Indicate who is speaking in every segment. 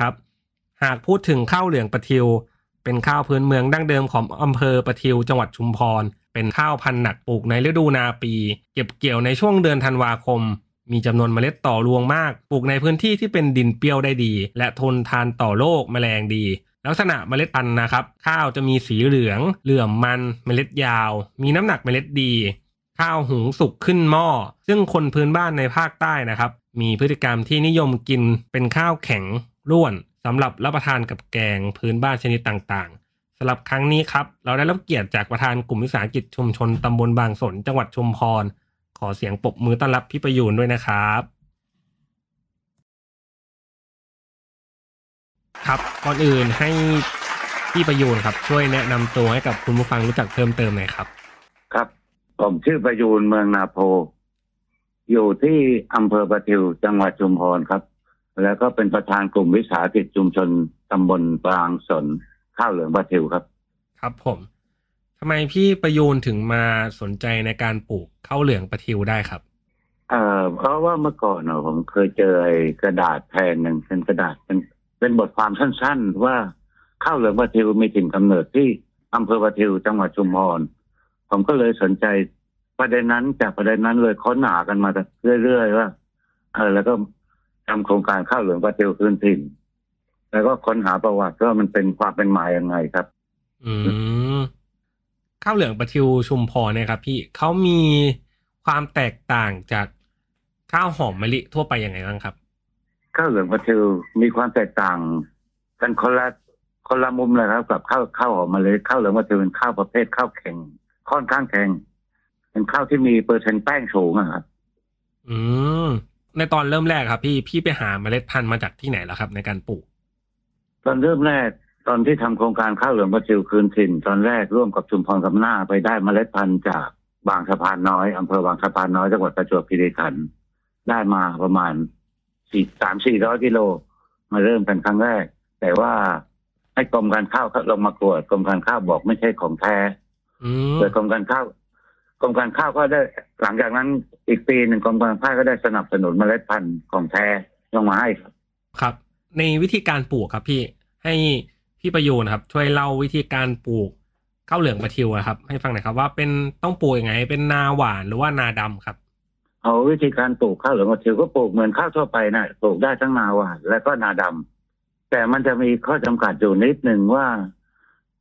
Speaker 1: ครับ หากพูดถึงข้าวเหลืองปะทิว เป็นข้าวพื้นเมืองดั้งเดิมของอำเภอปะทิวจังหวัดชุมพร เป็นข้าวพันธุ์หนักปลูกในฤดูนาปี เก็บเกี่ยวในช่วงเดือนธันวาคม มีจำนวนเมล็ดต่อรวงมาก ปลูกในพื้นที่ที่เป็นดินเปรี้ยวได้ดี และทนทานต่อโรคแมลงดี ลักษณะเมล็ดพันธุ์นะครับ ข้าวจะมีสีเหลือง เหลื่อมมัน เมล็ดยาว มีน้ำหนักเมล็ดดีข้าวหุงสุกขึ้นหม้อ ซึ่งคนพื้นบ้านในภาคใต้นะครับ มีพฤติกรรมที่นิยมกินเป็นข้าวแข็ง ร่วนสำหรับรับประทานกับแกงพื้นบ้านชนิดต่างๆสำหรับครั้งนี้ครับ เราได้รับเกียรติจากประธานกลุ่มวิสาหกิจชุมชนตำบลบางสน จังหวัดชุมพร ขอเสียงปรบมือต้อนรับพี่ประยูนด้วยนะครับ ครับก่อนอื่นให้พี่ประยูนครับ ช่วยแนะนำตัวให้กับคุณผู้ฟังรู้จักเพิ่มเติมหน่อยครับ
Speaker 2: ครับ ผมชื่อประยูนเมืองนาโพ อยู่ที่อำเภอประทิวจังหวัดชุมพรครับ แล้วก็เป็นประธานกลุ่มวิสาหกิจชุมชนตำบลบางสนข้าวเหลืองประทิวครับ
Speaker 1: ครับผมทำไมพี่ประยูนถึงมาสนใจในการปลูกข้าวเหลืองปะทิวได้ครับ
Speaker 2: เอ่อเพราะว่าเมื่อก่อนเนอะผมเคยเจอไอ้กระดาษแผ่นหนึ่งเป็นกระดาษเป็นเป็นบทความสั้นๆ ว่าข้าวเหลืองประทิวมีถิ่นกำเนิดที่อำเภอประทิวจังหวัดชุมพรผมก็เลยสนใจประเด็นนั้นจากประเด็นนั้นเลยค้นหากันมาเรื่อยๆว่าเออแล้วก็ ทำโครงการข้าวเหลืองประทิวคืนถิ่น แล้วก็ค้นหาประวัติว่ามันเป็นความเป็นมาอย่างไงครับ
Speaker 1: อืมข้าวเหลืองปะทิวชุมพรเนี่ยครับ พี่เขามีความแตกต่างจากข้าวหอมมะลิทั่วไปยังไงบ้างครับ
Speaker 2: ข้าวเหลืองประทิวมีความแตกต่างกันคนละคนละมุมเลยครับกับข้าวข้าวหอมมะลิข้าวเหลืองประทิวเป็นข้าวประเภทข้าวแข็งค่อนข้างแข็งเป็นข้าวที่มีเปอร์เซ็นต์แป้งสูงอะครับ
Speaker 1: อืม ในตอนเริ่มแรกครับ พี่พี่ไปหาเมล็ดพันธุ์มาจากที่ไหนแล้วครับ ในการปลูก
Speaker 2: ตอนเริ่มแรกตอนที่ทำโครงการข้าวเหลืองประทิวคืนถิ่น ตอนแรกร่วมกับชุมพรกับหน้าไปได้เมล็ดพันธุ์จากบางสะพานน้อยอำเภอบางสะพานน้อยจังหวัดประจวบคีรีขันธ์ได้มาประมาณสี่สามสี่ร้อยกิโล มาเริ่มกันครั้งแรก แต่ว่าให้กรมการข้าวเขาลงมาตรวจกรมการข้าวบอกไม่ใช่ของแท้
Speaker 1: อืม
Speaker 2: โดยกรมการข้าว กรมการข้าวก็ได้หลังจากนั้นอีกปีหนึ่งกรมการข้าวก็ได้สนับสนุนเมล็ดพันธุ์ของแท้ลงมาให้ครับ
Speaker 1: ครับ ในวิธีการปลูกครับพี่ให้พี่ประยูนครับ ช่วยเล่าวิธีการปลูกข้าวเหลืองปะทิวอะครับ ให้ฟังหน่อยครับว่าเป็นต้องปลูกยังไง เป็นนาหวานหรือว่านาดำครับ
Speaker 2: เอาวิธีการปลูกข้าวเหลืองกระเทียมก็ปลูกเหมือนข้าวทั่วไปนะปลูกได้ทั้งนาหวานและก็นาดำแต่มันจะมีข้อจำกัดอยู่นิดหนึ่งว่า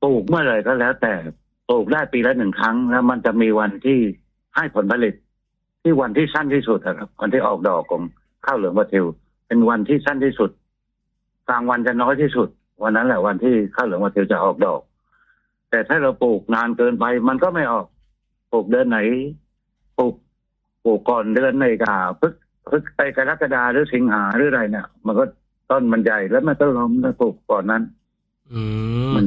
Speaker 2: ปลูกเมื่อไหร่ก็แล้วแต่ ปลูกได้ปีละหนึ่งครั้งแล้วมันจะมีวันที่ให้ผลผลิต ที่วันที่สั้นที่สุดอะครับวันที่ออกดอกของข้าวเหลืองกระเทียมเป็นวันที่สั้นที่สุดกลางวันจะน้อยที่สุด วันนั้นแหละวันที่ข้าวเหลืองกระเทียมจะออกดอก แต่ถ้าเราปลูกนานเกินไป มันก็ไม่ออกปลูกเดือนไหนปลูกปลูกก่อนเดือนในกาพฤกพฤกไปกรกฎาหรือสิงหาหรืออะไรเนี่ยมันก็ต้นมันใหญ่แล้วมันก็ล้มถ้าปลูกก่อนนั้น
Speaker 1: อืม
Speaker 2: มัน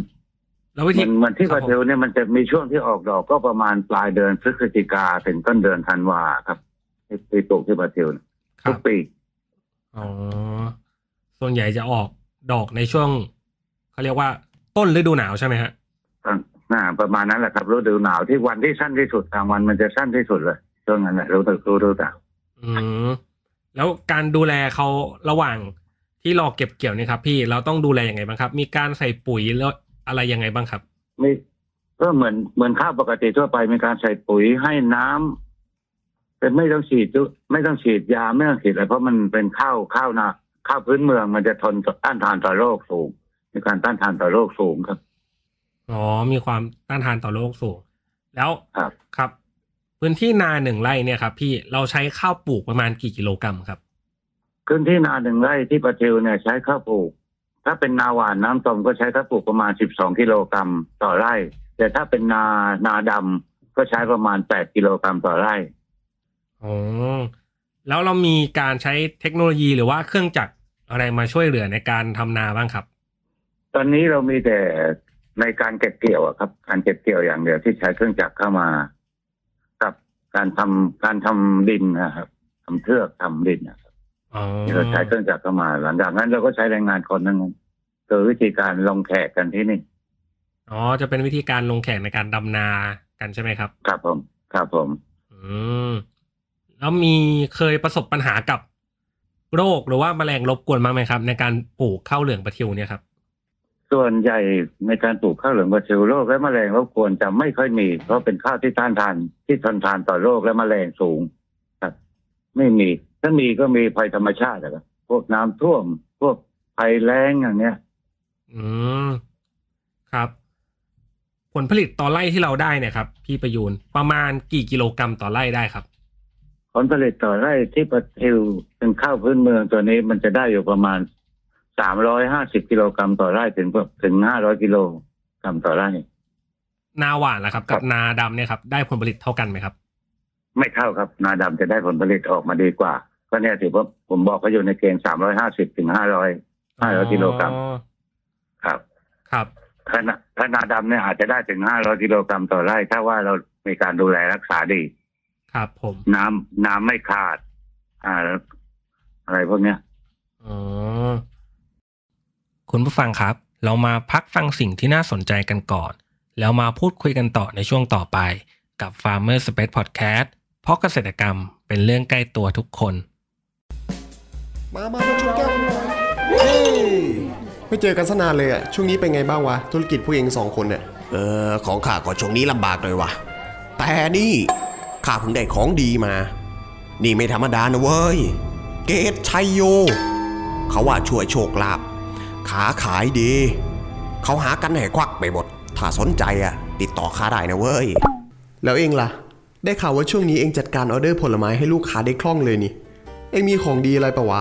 Speaker 1: แล้ววิธี
Speaker 2: มันมันที่
Speaker 1: ค
Speaker 2: ป
Speaker 1: รับ
Speaker 2: ระเทวเนี่ยมันจะมีช่วงที่ออกดอกก็ประมาณปลายเดือนพฤศจิกาถึงต้นเดือนธันวาครับที่ที่ปลูกที่ประเทวเนี่ย
Speaker 1: ครั
Speaker 2: ทุ
Speaker 1: บ
Speaker 2: กปี
Speaker 1: อ๋อส่วนใหญ่จะออกดอกในช่วงเขาเรียกว่าต้นฤดูหนาวใช่ไหมฮะ
Speaker 2: อ่าประมาณนั้นแหละครับฤดูหนาวที่วันที่สั้นที่สุดกลางวันมันจะสั้นที่สุดเลยช่วงนั้นแหละรู้ตึกรู้รู้ต่าง
Speaker 1: อืมแล้วการดูแลเขาระหว่างที่รอเก็บเกี่ยวนี่ครับ พี่เราต้องดูแลยังไงบ้างครับ มีการใส่ปุ๋ยแล้ว อะไรยังไงบ้างครับ
Speaker 2: ไม่ก็เหมือนเหมือนข้าวปกติทั่วไปมีการใส่ปุ๋ยให้น้ำแต่ไม่ต้องฉีดจุไม่ต้องฉีดยาไม่ต้องฉีดอะไรเพราะมันเป็นข้าวข้าวนาข้าวพื้นเมืองมันจะทนต้านทานต่อโรคสูง มีการต้านทานต่อโรคสูงครับ
Speaker 1: อ๋อมีความต้านทานต่อโรคสูง แล้ว
Speaker 2: ครับ
Speaker 1: ครับ พื้นที่นาหนึ่งไร่เนี่ยครับพี่เราใช้ข้าวปลูกประมาณกี่กิโลกรัมครับ
Speaker 2: พื้นที่นาหนึ่งไร่ที่ประทิวเนี่ยใช้ข้าวปลูก ถ้าเป็นนาหวานน้ำตมก็ใช้ถ้าปลูกประมาณ 12 กิโลกรัมต่อไร่ แต่ถ้าเป็นนานาดำก็ใช้ประมาณ 8 กิโลกรัมต่อไร่
Speaker 1: อ๋อแล้วเรามีการใช้เทคโนโลยีหรือว่าเครื่องจักรอะไรมาช่วยเหลือในการทำนาบ้างครับ
Speaker 2: ตอนนี้เรามีแต่ในการเก็บเกี่ยวอะครับ การเก็บเกี่ยวอย่างเดียวที่ใช้เครื่องจักรเข้ามากับการทำการทำดินนะครับทำเทือกทำดินนะครับ
Speaker 1: อ๋อ
Speaker 2: ที่เราใช้เครื่องจักรเข้ามาหลังจากนั้นเราก็ใช้แรงงานคนนั่นเองคือวิธีการลงแขกกันที่นี่
Speaker 1: อ๋อจะเป็นวิธีการลงแข่งในการดำนากันใช่ไหมครับ
Speaker 2: ครับผม ครับผม
Speaker 1: อืมแล้วมีเคยประสบปัญหากับโรคหรือว่าแมลงรบกวนบ้างไหมครับ ในการปลูกข้าวเหลืองปลาทิวเนี่ยครับ
Speaker 2: ส่วนใหญ่ในการปลูกข้าวเหลืองบราซิลโรคและแมลงรบกวนจะไม่ค่อยมี เพราะเป็นข้าวที่ต้านทานที่ทนทานต่อโรคและแมลงสูงครับ ไม่มี ถ้ามีก็มีภัยธรรมชาตินะครับพวกน้ำท่วม พวกภัยแล้งอย่างเนี้ย
Speaker 1: อืมครับ ผลผลิตต่อไร่ที่เราได้เนี่ยครับ พี่ประยูนประมาณกี่กิโลกรัมต่อไร่ได้ครับ
Speaker 2: ผลผลิตต่อไร่ที่ประทิวเป็นข้าวพื้นเมืองตัวนี้มันจะได้อยู่ประมาณสามร้อยห้าสิบกิโลกรัมต่อไร่ถึงถึงห้าร้อยกิโลกรัมต่อไร่
Speaker 1: นาหวานนะครับ กับนาดำเนี่ยครับ ได้ผลผลิตเท่ากันไหมครับ
Speaker 2: ไม่เท่าครับ นาดำจะได้ผลผลิตออกมาดีกว่า ก็เนี่ยถือว่าผมบอกก็อยู่ในเกณฑ์สามร้อยห้าสิบถึงห้าร้อยห้าร้อยกิโลกรัม
Speaker 1: อ๋อ
Speaker 2: ครับ
Speaker 1: ครับ
Speaker 2: ถ้านาถ้านาดำเนี่ยอาจจะได้ถึงห้าร้อยกิโลกรัมต่อไร่ ถ้าว่าเรามีการดูแลรักษาดี
Speaker 1: ครับ ผม
Speaker 2: น้ำน้ำไม่ขาด อ่าแล้วอะไรพวกเนี้ย
Speaker 1: อ๋อคุณผู้ฟังครับ เรามาพักฟังสิ่งที่น่าสนใจกันก่อน แล้วมาพูดคุยกันต่อในช่วงต่อไป กับ Farmer Space Podcast เพราะเกษตรกรรมเป็นเรื่องใกล้ตัวทุกคน
Speaker 3: มามามาชนแก้วกันหน่อยเฮ้ยไม่เจอกันสนานเลยอะช่วงนี้เป็นไงบ้างวะ ธุรกิจผู้เองสองคนเนี่ย
Speaker 4: เออ ของข้าก็ช่วงนี้ลำบากเลยว่ะ แต่นี่ข้าเพิ่งได้ของดีมา นี่ไม่ธรรมดานะเว้ย เกตชัยโย เขาว่าช่วยโชคลาภขาขายดี เขาหากันให้ควักไปหมด ถ้าสนใจอะติดต่อข้าได้นะเว้ย
Speaker 3: แล้วเองล่ะ ได้ข่าวว่าช่วงนี้เองจัดการออเดอร์ผลไม้ให้ลูกค้าได้คล่องเลยนี่ เองมีของดีอะไรปะวะ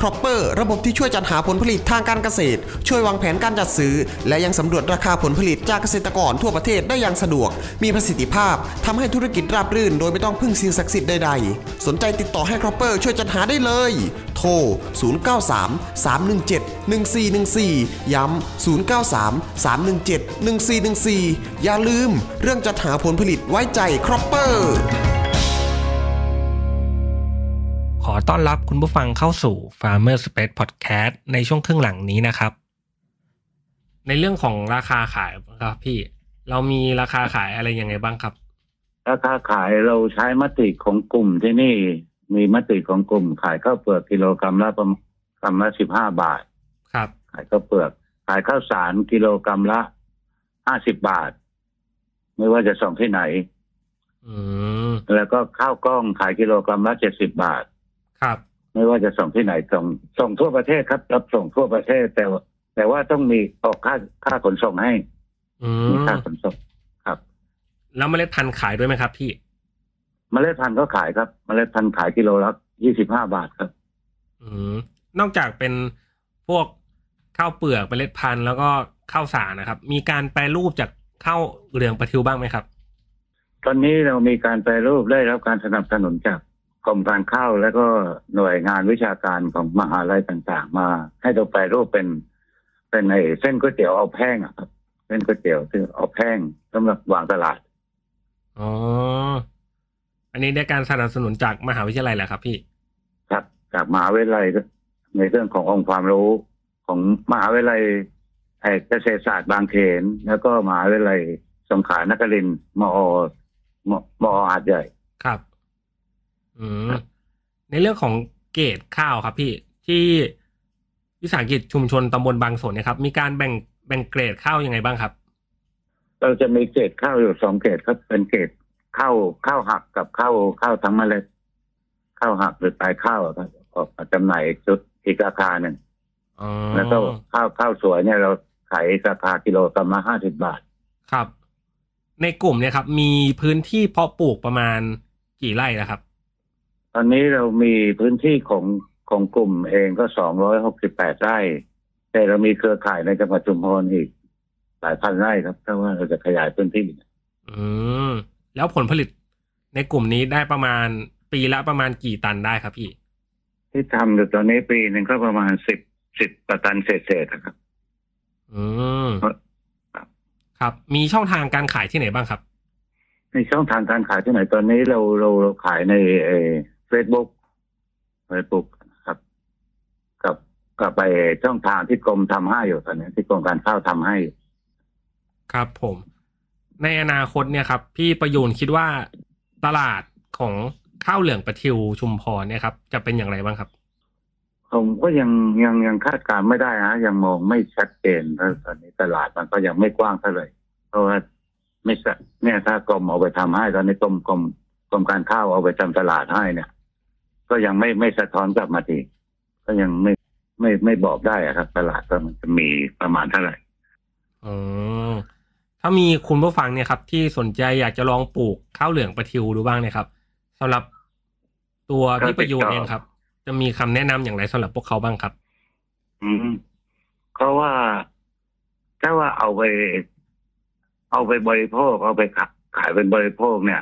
Speaker 4: Kropper ระบบที่ช่วยจัดหาผลผลิตทางการเกษตร ช่วยวางแผนการจัดซื้อ และยังสำรวจราคาผลผลิตจากเกษตรกรทั่วประเทศได้อย่างสะดวก มีประสิทธิภาพทำให้ธุรกิจราบรื่น โดยไม่ต้องพึ่งสิ่งศักดิ์สิทธิ์ใดๆ สนใจติดต่อให้ Kropper ช่วยจัดหาได้เลย โทร 093 317 1414 ย้ำ093 317 1414 อย่าลืม เรื่องจัดหาผลผลิตไว้ใจ Kropper
Speaker 1: ขอต้อนรับคุณผู้ฟังเข้าสู่ Farmer Space Podcast ในช่วงครึ่งหลังนี้นะครับ ในเรื่องของราคาขายครับพี่ เรามีราคาขายอะไรยังไงบ้างครับ
Speaker 2: ราคาขายเราใช้มติของกลุ่มที่นี่ มีมติของกลุ่มขายข้าวเปลือกกิโลกรัมละประมาณกรัมละสิบห้าบาท
Speaker 1: ครับ
Speaker 2: ขายข้าวเปลือก ขายข้าวสารกิโลกรัมละห้าสิบบาท ไม่ว่าจะส่งที่ไหน
Speaker 1: อืม
Speaker 2: แล้วก็ข้าวกล้องขายกิโลกรัมละเจ็ดสิบบาท
Speaker 1: ครับ
Speaker 2: ไม่ว่าจะส่งที่ไหนส่งส่งทั่วประเทศครับ รับส่งทั่วประเทศแต่ว่าแต่ว่าต้องมีออกค่าค่าขนส่งให้
Speaker 1: อื
Speaker 2: มี
Speaker 1: ม
Speaker 2: ค่าขนส่งครับ
Speaker 1: แล้วเมล็ดพันธุ์ขายด้วยไหมครับพี่
Speaker 2: เมล็ดพันธุ์ก็ขายครับเมล็ดพันธุ์ขายกิโลละยี่สิบห้าบาทครับ
Speaker 1: อืมนอกจากเป็นพวกข้าวเปลือกเมล็ดพันธุ์แล้วก็ข้าวสารนะครับ มีการแปรรูปจากข้าวเหลืองปลาทิวบ้างไหมครับ
Speaker 2: ตอนนี้เรามีการแปรรูปได้รับการสนับสนุนจาก กรมการข้าวแล้วก็หน่วยงานวิชาการของมหาลัยต่างๆ มา ให้เราแปรรูปเป็น เป็นไอ้เส้นก๋วยเตี๋ยวเอาแห้งอะครับเส้นก๋วยเตี๋ยวที่เอาแห้งสำหรับวางตลาด
Speaker 1: อ๋ออันนี้ได้การสนับสนุนจากมหาวิทยาลัยแหละครับพี่
Speaker 2: ครับ จากมหาวิทยาลัยในเรื่องขององค์ความรู้ของมหาวิทยาลัยไอ้เกษตรศาสตร์บางเขน แล้วก็มหาวิทยาลัยสงขลานครินทร์มอมมออาดใหญ่
Speaker 1: ครับ อืมในเรื่องของเกรดข้าวครับพี่ที่วิสาหกิจชุมชนตำบลบางสนเนี่ยครับ มีการแบ่งแบ่งเกรดข้าวยังไงบ้างครับ
Speaker 2: เราจะมีเกรดข้าวอยู่สองเกรดครับ เป็นเกรดข้าวข้าวหักกับข้าวข้าวทั้งเมล็ดข้าวหักหรือปลายข้าวอะครับออกมาจำหน่ายชุดอีกราคาหนึ่ง
Speaker 1: อ๋อ
Speaker 2: แล้วก็ข้าวข้าวสวยเนี่ยเราขายราคากิโลกรัมละห้าสิบบาท
Speaker 1: ครับ ในกลุ่มเนี่ยครับ มีพื้นที่เพาะปลูกประมาณกี่ไร่นะครับ
Speaker 2: ตอนนี้เรามีพื้นที่ของของกลุ่มเองก็สองร้อยหกสิบแปดไร่ แต่เรามีเครือข่ายในจังหวัดชุมพรอีก หลายพันไร่ครับถ้าว่าเราจะขยายพื้นที่
Speaker 1: อืม แล้วผลผลิตในกลุ่มนี้ได้ประมาณปีละประมาณกี่ตันได้ครับพี่
Speaker 2: ที่ทำอยู่ตอนนี้ปีหนึ่งก็ประมาณสิบสิบตันเศษๆนะครับ
Speaker 1: อืม
Speaker 2: ครับ
Speaker 1: ครับ มีช่องทางการขายที่ไหนบ้างครับ
Speaker 2: ในช่องทางการขายที่ไหนตอนนี้เราเราเราขายใน เฟซบุ๊กเฟซบุ๊กครับ กับกับไปช่องทางที่กรมทำให้อยู่ตอนนี้ที่กรมการข้าวทำให้
Speaker 1: ครับผม ในอนาคตเนี่ยครับ พี่ประยูรคิดว่าตลาดของข้าวเหลืองประทิวชุมพรเนี่ยครับ จะเป็นอย่างไรบ้างครับ
Speaker 2: ผมก็ยังยังยังคาดการณ์ไม่ได้ฮะยังมองไม่ชัดเจนเพราะตอนนี้ตลาดมันก็ยังไม่กว้างเท่าไหร่เพราะว่าไม่สะเนี่ยถ้ากรมเอาไปทำให้ตอนนี้กรมกรมกรมการข้าวเอาไปทำตลาดให้เนี่ย ก็ยังไม่ไม่สะท้อนกลับมาทีก็ยังไม่ไม่ไม่บอกได้อะครับ ตลาดก็มันจะมีประมาณเท่าไหร่
Speaker 1: อ๋อถ้ามีคุณผู้ฟังเนี่ยครับ ที่สนใจอยากจะลองปลูกข้าวเหลืองประทิวดูบ้างเนี่ยครับสำหรับตัวพี่ประยูนเองครับ จะมีคำแนะนำอย่างไรสำหรับพวกเขาบ้างครับ
Speaker 2: อืมเพราะว่าถ้าว่าเอาไป เอาไปบริโภคเอาไปขายขายเป็นบริโภคเนี่ย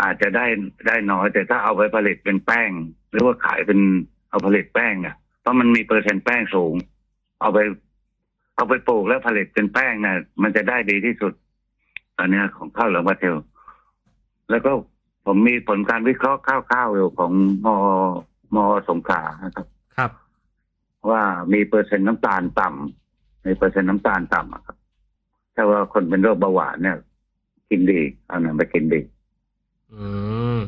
Speaker 2: อาจจะได้ได้น้อย แต่ถ้าเอาไปผลิตเป็นแป้ง หรือว่าขายเป็นเอาผลิตแป้งเนี่ยเพราะมันมีเปอร์เซ็นต์แป้งสูง เอาไป เอาไปปลูกแล้วผลิตเป็นแป้งเนี่ยมันจะได้ดีที่สุด ตอนเนี้ยของข้าวเหลืองประทิวแล้วก็ผมมีผลการวิเคราะห์ข้าวๆอยู่ของมมสงขลานะครับ
Speaker 1: ครับ
Speaker 2: ว่ามีเปอร์เซ็นต์น้ำตาลต่ำมีเปอร์เซ็นต์น้ำตาลต่ำอะครับถ้าว่าคนเป็นโรคเบาหวานเนี่ย กินดีเอาหนังไปกินดี
Speaker 1: อืม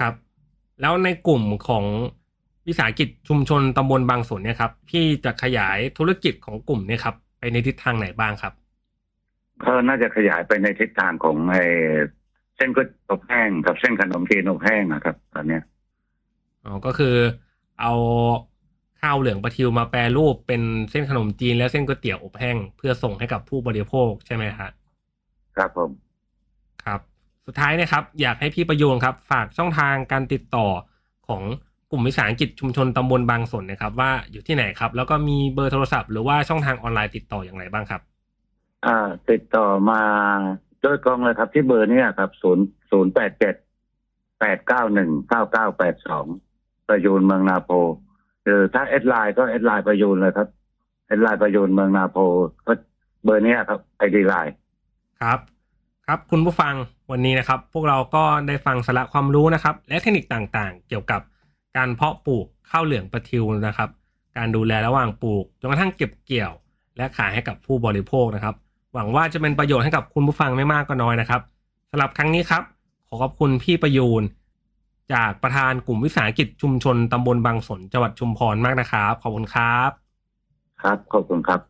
Speaker 1: ครับ แล้วในกลุ่มของวิสาหกิจชุมชนตำบลบางสนเนี่ยครับ พี่จะขยายธุรกิจของกลุ่มเนี่ยครับ ไปในทิศทางไหนบ้างครับ
Speaker 2: เขาน่าจะขยายไปในทิศทางของไอ้เส้นก๋วยเตี๋ยวอบแห้งกับเส้นขนมจีนอบแห้งนะครับ ตอนเนี้ย
Speaker 1: อ๋อก็คือเอาข้าวเหลืองปลาทิวมาแปรรูปเป็นเส้นขนมจีนและเส้นก๋วยเตี๋ยวอบแห้งเพื่อส่งให้กับผู้บริโภคใช่ไหมครับ
Speaker 2: ครับผม
Speaker 1: ครับ สุดท้ายเนะครับ อยากให้พี่ประยูนครับ ฝากช่องทางการติดต่อของกลุ่มวิสาหกิจชุมชนตำบลบางสนนะครับ ว่าอยู่ที่ไหนครับ แล้วก็มีเบอร์โทรศัพท์ หรือว่าช่องทางออนไลน์ติดต่ออย่างไรบ้างครับ
Speaker 2: อ่า ติดต่อมาโดยตรงเลยครับ ที่เบอร์เนี้ครับศูนย์ศูนย์แปดเจ็ดแปดเก้าหนึ่งเก้าเก้าแปดสองประยูนเมืองนาโพหรือถ้าแอดไลน์ก็แอดไลน์ประยูนเลยครับแอดไลน์ประยูนเมืองนาโพก็เบอร์เนี้ยครับไอดีไลน์
Speaker 1: ครับ ครับคุณผู้ฟัง วันนี้นะครับพวกเราก็ได้ฟังสาระความรู้นะครับ และเทคนิคต่างๆ เกี่ยวกับการเพาะปลูกข้าวเหลืองประทิวนะครับ การดูแลระหว่างปลูกจนกระทั่งเก็บเกี่ยว และขายให้กับผู้บริโภคนะครับ หวังว่าจะเป็นประโยชน์ให้กับคุณผู้ฟังไม่มากก็น้อยนะครับสำหรับครั้งนี้ครับ ขอขอบคุณพี่ประยูนจากประธานกลุ่มวิสาหกิจชุมชนตำบลบางสนจังหวัดชุมพรมากนะครับ ขอบคุณครับ
Speaker 2: ครับขอบคุณครับ